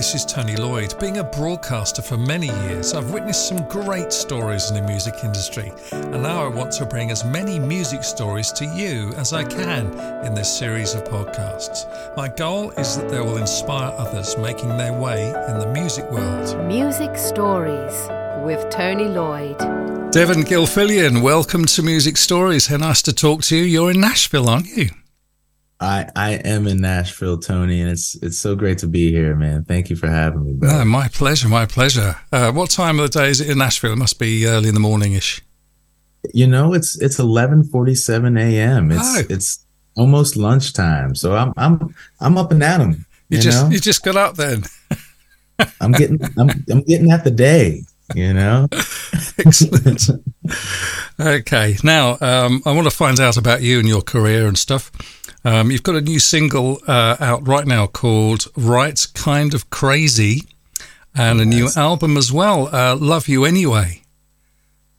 this is Tony Lloyd. Being a broadcaster for many years, I've witnessed some great stories in the music industry, and now I want to bring as many music stories to you as I can in this series of podcasts. My goal is that they will inspire others making their way in the music world. Music Stories with Tony Lloyd. Devon Gilfillian, welcome to Music Stories. How nice to talk to you. You're in Nashville, aren't you? I I am in Nashville, Tony, and it's it's so great to be here, man. Thank you for having me, bro. No, my pleasure, my pleasure. Uh, what time of the day is it in Nashville? It must be early in the morning ish. You know, it's it's eleven forty seven a.m. It's Oh. it's almost lunchtime, so I'm I'm I'm up and at 'em, You, You, just know, you just got up then. I'm getting I'm I'm getting at the day. You know, Excellent. okay, now um, I want to find out about you and your career and stuff. Um, you've got a new single uh, out right now called "Right Kind of Crazy," and a new Yes. album as well, uh, "Love You Anyway."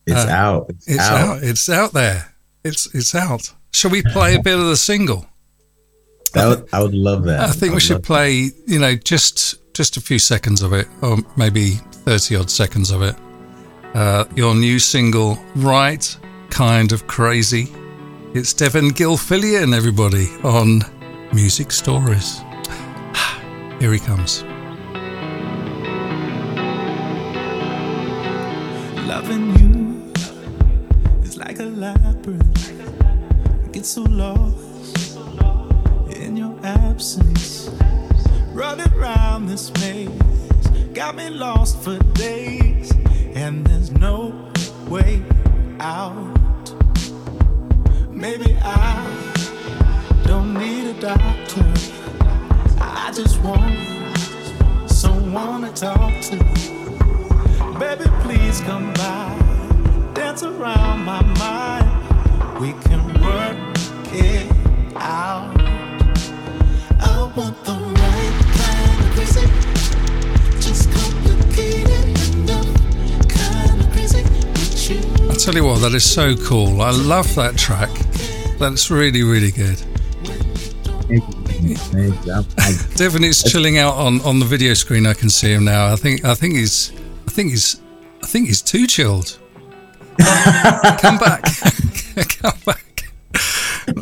it's Uh, out. It's, It's out. out. It's out there. It's it's out. Shall we play a bit of the single? That would, I would love that. I think we should play, you know, just just a few seconds of it, or maybe thirty odd seconds of it. Uh, your new single, right, kind of crazy. It's Devon Gilfillian, everybody, on Music Stories. Here he comes. Loving you is like a labyrinth. I get so lost in your absence. Running round this maze got me lost for days, and there's no way out. Maybe I don't need a doctor. I just want someone to talk to. Baby, please come by. Dance around my mind. We can work it out. I want the right kind of crazy. Just complicated enough. Kind. I tell you what, that is so cool. I love that track. That's really, really good. Thank you. Thank you. I'm- I- Devon is chilling out on, on the video screen. I can see him now. I think I think he's I think he's I think he's too chilled. Come back, come back.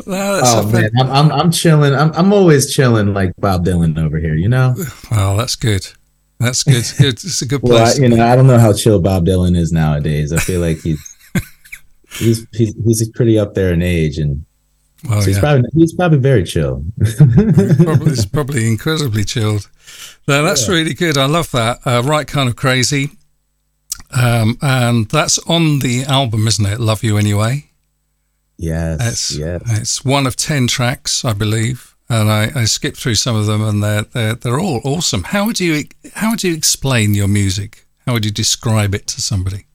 No, that's oh man, I'm, I'm I'm chilling. I'm I'm always chilling like Bob Dylan over here. You know. Well, that's good. That's good. good. It's a good Well, I, place. you know, I don't know how chill Bob Dylan is nowadays. I feel like he's he's he's, he's pretty up there in age, and well, so he's yeah. probably he's probably very chill. probably, it's probably incredibly chilled. No, that's really good. I love that. Uh, right kind of crazy. Um, and that's on the album, isn't it? Love You Anyway. yes, It's yes. it's one of ten tracks, I believe, and I, I skipped through some of them, and they're they're they're all awesome. How would you how would you explain your music? How would you describe it to somebody?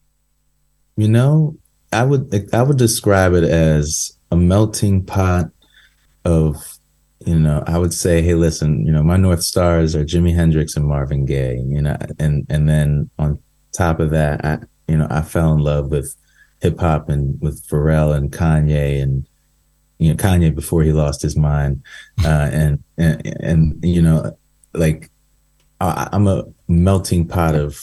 You know, I would I would describe it as a melting pot of, you know, I would say, hey, listen, you know, my north stars are Jimi Hendrix and Marvin Gaye, you know, and and then on top of that, I you know, I fell in love with hip hop and with Pharrell and Kanye and you know Kanye before he lost his mind, uh, and and and you know, like I, I'm a melting pot of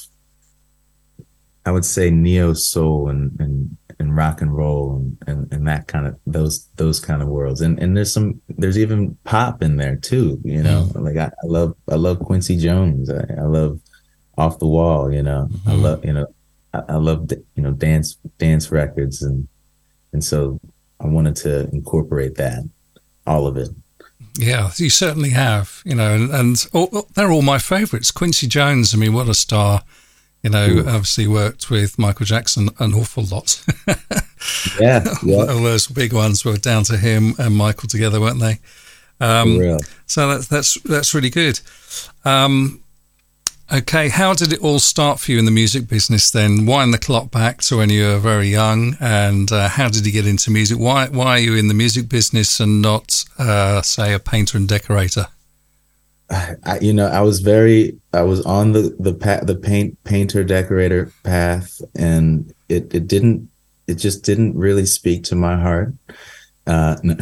I would say neo soul and and and rock and roll and, and and that kind of those those kind of worlds and and there's some there's even pop in there too you know mm-hmm. like I, I love I love Quincy Jones I, I love Off the Wall you know I mm-hmm. love you know I, I love you know dance dance records and and so I wanted to incorporate that all of it Yeah, you certainly have. You know, and, and all, they're all my favourites. Quincy Jones. I mean, what a star! You know, Ooh. obviously worked with Michael Jackson an awful lot. yeah yeah All those big ones were down to him and Michael together, weren't they? Um, So that's that's that's really good. Um, okay, how did it all start for you in the music business? Then wind the clock back to when you were very young, and uh, how did you get into music? Why why are you in the music business and not, uh, say, a painter and decorator? I, you know, I was very, I was on the the pa- the paint painter decorator path, and it it didn't, it just didn't really speak to my heart. Uh, no,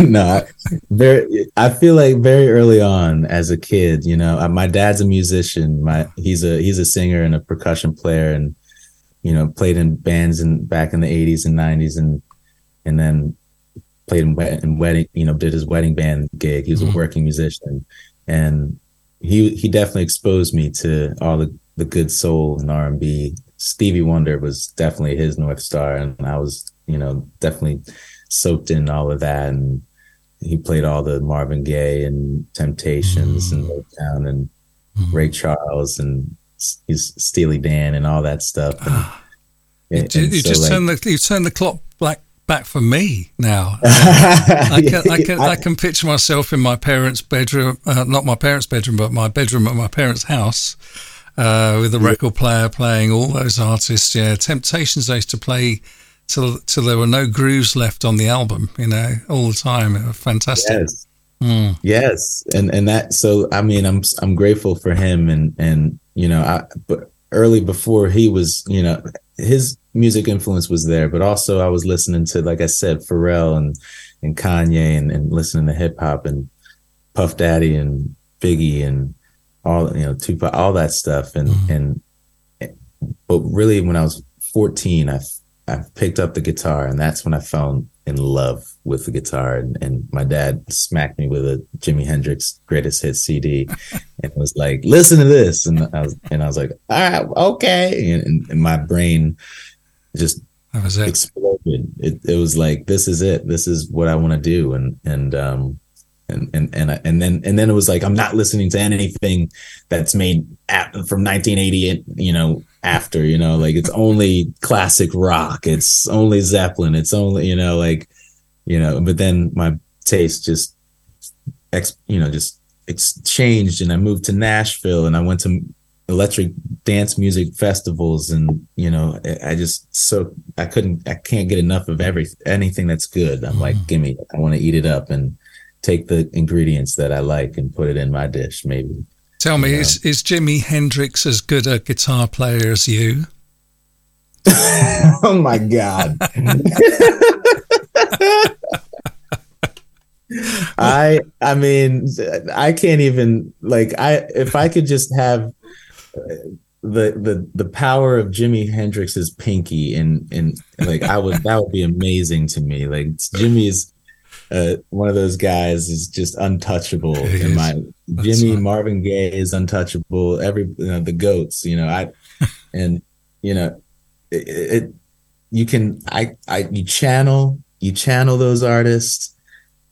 no, very. I feel like very early on as a kid, you know, my dad's a musician. My he's a he's a singer and a percussion player, and you know, played in bands in back in the '80s and '90s, and and then played in, in wedding. You know, did his wedding band gig. He was mm-hmm. a working musician, and he he definitely exposed me to all the the good soul and R and B. Stevie Wonder was definitely his north star, and I was you know definitely soaked in all of that and he played all the Marvin Gaye and Temptations mm. and Motown and mm. Ray Charles and he's Steely Dan and all that stuff. And, you, you so just like, turn the you turn the clock back for me now. I can I can I can picture myself in my parents' bedroom, uh, not my parents' bedroom, but my bedroom at my parents' house. Uh, with a record player playing all those artists, yeah. Temptations I used to play till till there were no grooves left on the album. You know, all the time. It was fantastic. Yes. Mm. Yes, and and that so I mean I'm I'm grateful for him and and you know I but early before he was you know his music influence was there, but also I was listening to like I said Pharrell and and Kanye and, and listening to hip hop and Puff Daddy and Biggie and all you know Tupac all that stuff and mm. and but really when I was 14 I I picked up the guitar, and that's when I fell in love with the guitar. And, and my dad smacked me with a Jimi Hendrix Greatest Hits CD, and was like, "Listen to this," and I was and I was like, "All right, okay," and, and my brain just it. exploded. It, it was like, "This is it. This is what I want to do," and and um and and and and then and then it was like I'm not listening to anything that's made at, from 1980, you know, after, you know, like it's only classic rock, it's only Zeppelin, it's only, you know, like, you know, but then my taste just, ex, you know, just changed and I moved to Nashville and I went to electric dance music festivals and you know i just so i couldn't i can't get enough of every anything that's good. I'm like mm. give me i want to eat it up. And take the ingredients that i like and put it in my dish maybe Tell me, is, is Jimi Hendrix as good a guitar player as you? oh my God. I I mean I can't even like I if I could just have the the the power of Jimi Hendrix's pinky and and like I would that would be amazing to me. Like Jimi's uh, one of those guys is just untouchable. in my Jimi Marvin Gaye is untouchable. Every you know, the goats, you know, I and you know it, it, you can I I you channel you channel those artists.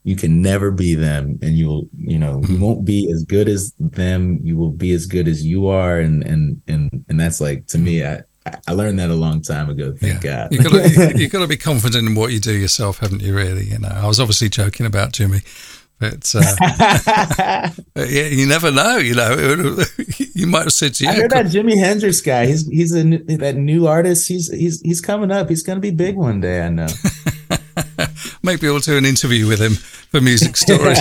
You can never be them, and you will you know you mm-hmm. won't be as good as them. You will be as good as you are, and and and and that's like to me. I I learned that a long time ago. Thank yeah. God. you got you got to be confident in what you do yourself, haven't you? Really, you know. I was obviously joking about Jimi, but, uh, yeah, you never know. You know, you might have said to you. I heard that Jimi Hendrix guy. He's he's a that new artist. He's he's he's coming up. He's going to be big one day. I know. Maybe we'll do an interview with him for music stories.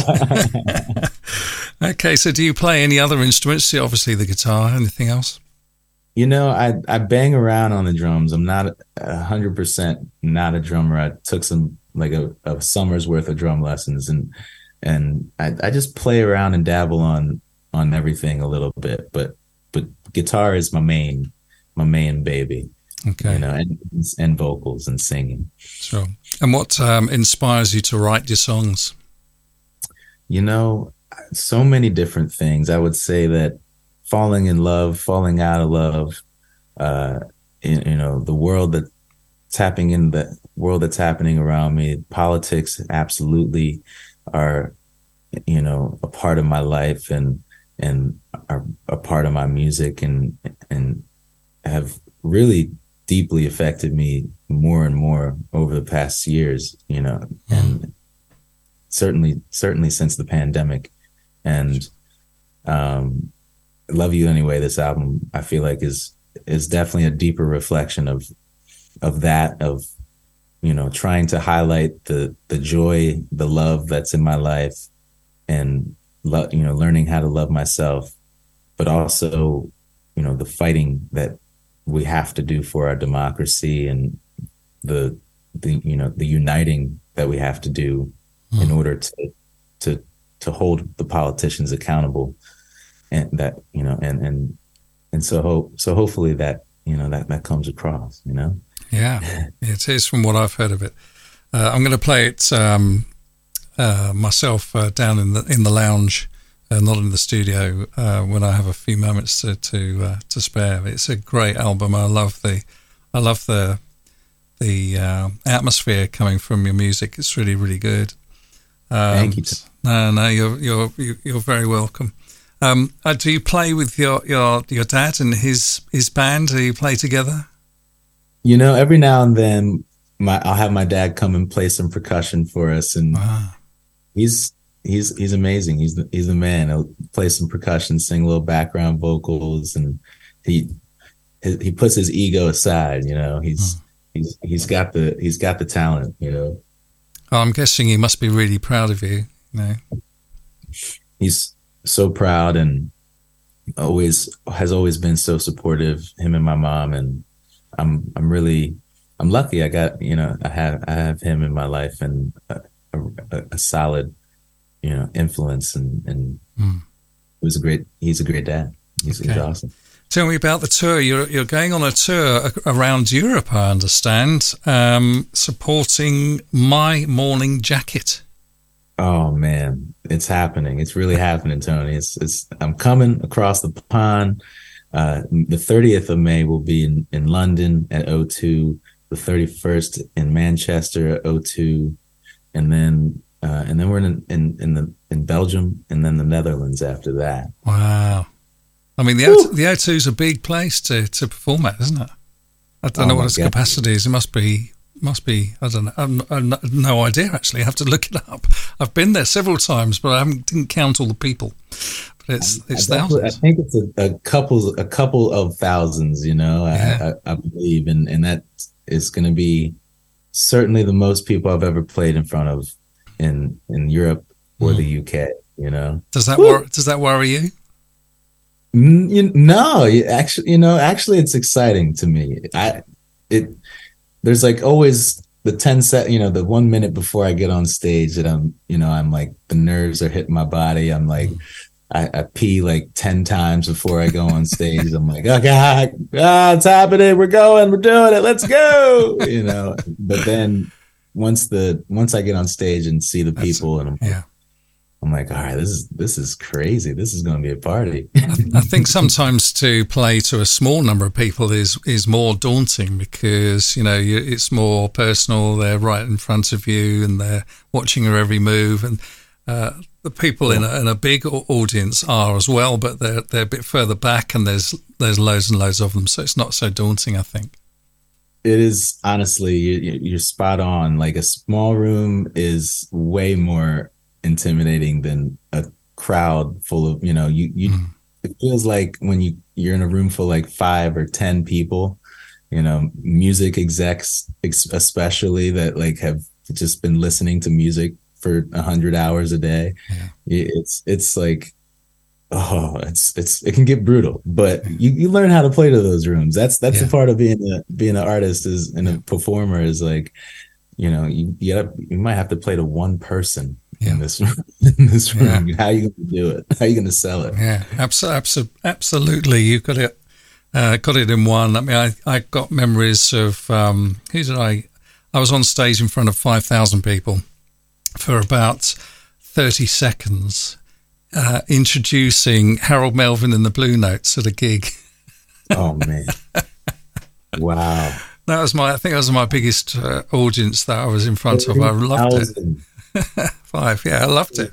okay, so do you play any other instruments? Obviously, the guitar. Anything else? You know, I I bang around on the drums. I'm not a hundred percent not a drummer. I took some like a, a, summer's worth of drum lessons and and I, I just play around and dabble on on everything a little bit. But but guitar is my main my main baby. Okay. You know, and and vocals and singing. Sure. And what um, inspires you to write your songs? You know, so many different things. I would say that falling in love, falling out of love, uh, in, you know, the world that tapping in the world that's happening around me, politics absolutely are, you know, a part of my life and, and are a part of my music and, and have really deeply affected me more and more over the past years, you know, and certainly, certainly since the pandemic. And, um, Love You Anyway, this album, I feel like is is definitely a deeper reflection of of that of you know trying to highlight the the joy the love that's in my life and lo- you know learning how to love myself but also you know the fighting that we have to do for our democracy and the the you know the uniting that we have to do hmm. in order to to to hold the politicians accountable and that you know and and and so hope so hopefully that you know that that comes across you know Yeah, it is from what I've heard of it. Uh, I'm going to play it um, uh, myself uh, down in the in the lounge, uh, not in the studio, uh, when I have a few moments to to, uh, to spare. It's a great album. I love the I love the the uh, atmosphere coming from your music. It's really really good. Um, Thank you. No, no, you're you're you're very welcome. Um, uh, do you play with your, your your dad and his his band? Do you play together? you know every now and then my i'll have my dad come and play some percussion for us and Wow. he's he's he's amazing he's the, he's the man he'll play some percussion sing a little background vocals and he he, he puts his ego aside you know he's he's he's got the he's got the talent you know Oh, I'm guessing he must be really proud of you. you know. he's so proud and always has always been so supportive him and my mom. And i'm i'm really i'm lucky i got you know i have i have him in my life and a, a, a solid you know influence and and he was a great he's a great dad. He's, he's awesome. Tell me about the tour. You're you're going on a tour around Europe, I understand, um, supporting My Morning Jacket. Oh man, it's happening. It's really happening, Tony. It's it's I'm coming across the pond. Uh the 30th of May will be in, in London at O2, the 31st in Manchester at O2, and then uh and then we're in in in the in Belgium and then the Netherlands after that. Wow. I mean, the O2, the O2 is a big place to, to perform at, isn't it? I don't Oh know what its God. capacity is. It must be must be. I don't know. I'm, I'm no- idea actually. I have to look it up. I've been there several times, but I haven't didn't count all the people. But it's um, it's I, definitely- I think it's a, a couple a couple of thousands, you know, Yeah. I, I, I believe and and that is going to be certainly the most people I've ever played in front of in in Europe or the hmm. UK, you know. Does that wor- does that worry you? N- you, no, actually, you know, actually, it's exciting to me. I, it, there's like always the 10 set, you know, the one minute before I get on stage that I'm, you know, I'm like, the nerves are hitting my body. I'm like, I, I pee like 10 times before I go on stage. I'm like, oh God, ah, it's happening. We're going, we're doing it. Let's go. You know, but then once the, once I get on stage and see the That's- people and I'm, Yeah. I'm like, all right, this is, this is crazy. This is going to be a party. I think sometimes to play to a small number of people is is more daunting because you know you, it's more personal. They're right in front of you and they're watching your every move, and uh, the people in a, in a big audience are as well, but they're they're a bit further back, and there's there's loads and loads of them, so it's not so daunting. I think. it is honestly you- you're spot on like a small room is way more intimidating than a crowd full of you know you you mm-hmm. it feels like when you you're in a room full of like five or ten people you know music execs especially that like have just been listening to music for a hundred hours a day. Yeah. It's it's like oh it's it's it can get brutal but you, you learn how to play to those rooms. That's that's Yeah. the part of being a being an artist is and a performer is like you know you you, gotta, you might have to play to one person Yeah. in this in this room how are you gonna do it how are you gonna sell it Yeah, abso- absolutely. You've got it, uh, got it in one. I mean, I, I got memories of um, who did I? I was on stage in front of five thousand people for about thirty seconds, uh, introducing Harold Melvin and the Blue Notes at a gig. oh man wow That was my, I think that was my biggest uh, audience that I was in front of. I loved it. 30,000. Five, yeah, I loved it.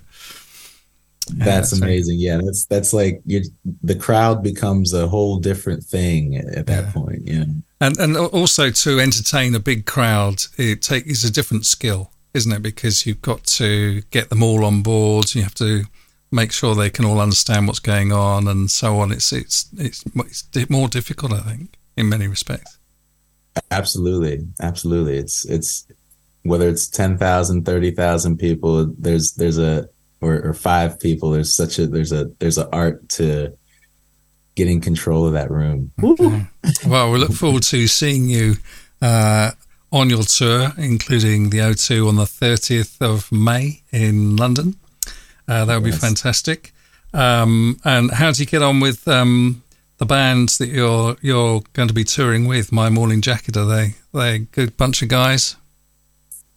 that's that's amazing yeah that's that's like you the crowd becomes a whole different thing at that Yeah. point Yeah, And and also to entertain a big crowd, it take is a different skill, isn't it? Because you've got to get them all on board. You have to make sure they can all understand what's going on and so on. It's it's it's, it's more difficult, I think, in many respects. Absolutely. Absolutely. It's it's whether it's 10,000, 30,000 people, there's there's a or, or five people, there's such a there's a there's an art to getting control of that room. Well, we look forward to seeing you uh, on your tour, including the O2 on the 30th of May in London. Uh, that would yes. be fantastic. Um, and how do you get on with um, the bands that you're you're going to be touring with? My Morning Jacket are they they a good bunch of guys?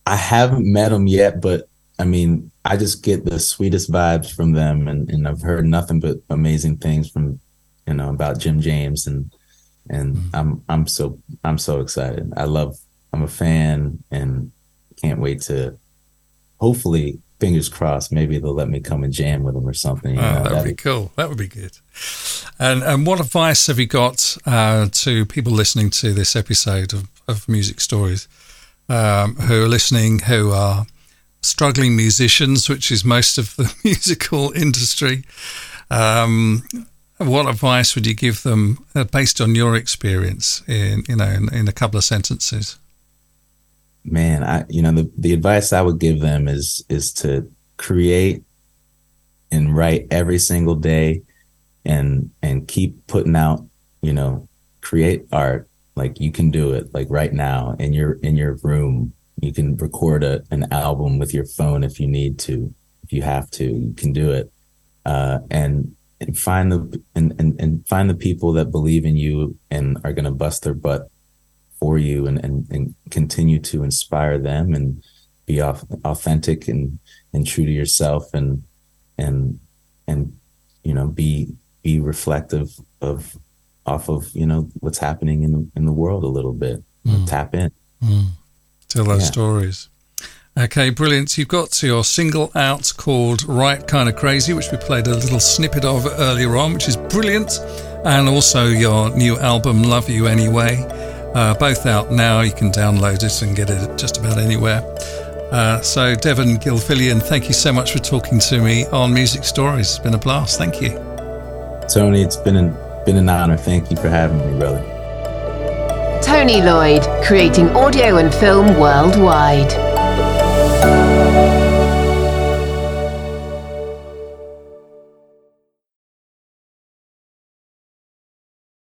I haven't met them yet, but I mean, I just get the sweetest vibes from them, and, and I've heard nothing but amazing things from you know about Jim James, and and mm-hmm. I'm I'm so I'm so excited. I love I'm a fan, and can't wait to hopefully fingers crossed maybe they'll let me come and jam with them or something. oh, know? that would be cool. That would be good. And and what advice have you got uh, to people listening to this episode of, of Music Stories um, who are listening who are struggling musicians, which is most of the musical industry. Um, what advice would you give them uh, based on your experience in you know in, in, a couple of sentences? Man, I you know the the advice I would give them is is to create and write every single day and and keep putting out you know create art like you can do it like right now in your in your room you can record a, an album with your phone if you need to. If you have to, you can do it. Uh, and and find the and, and and find the people that believe in you and are going to bust their butt for you and, and and continue to inspire them and be off, authentic and and true to yourself and and and you know be be reflective of off of you know what's happening in the, in the world a little bit mm. tap in mm tell those yeah. stories. Okay, brilliant. You've got your single out called Right Kind of Crazy, which we played a little snippet of earlier on, which is brilliant. And also your new album, Love You Anyway. Uh, both out now. You can download it and get it just about anywhere. Uh, so, Devon Gilfillian, thank you so much for talking to me on Music Stories. It's been a blast. Thank you. Tony, it's been an, been an honor. Thank you for having me, brother. Tony Lloyd, creating audio and film worldwide.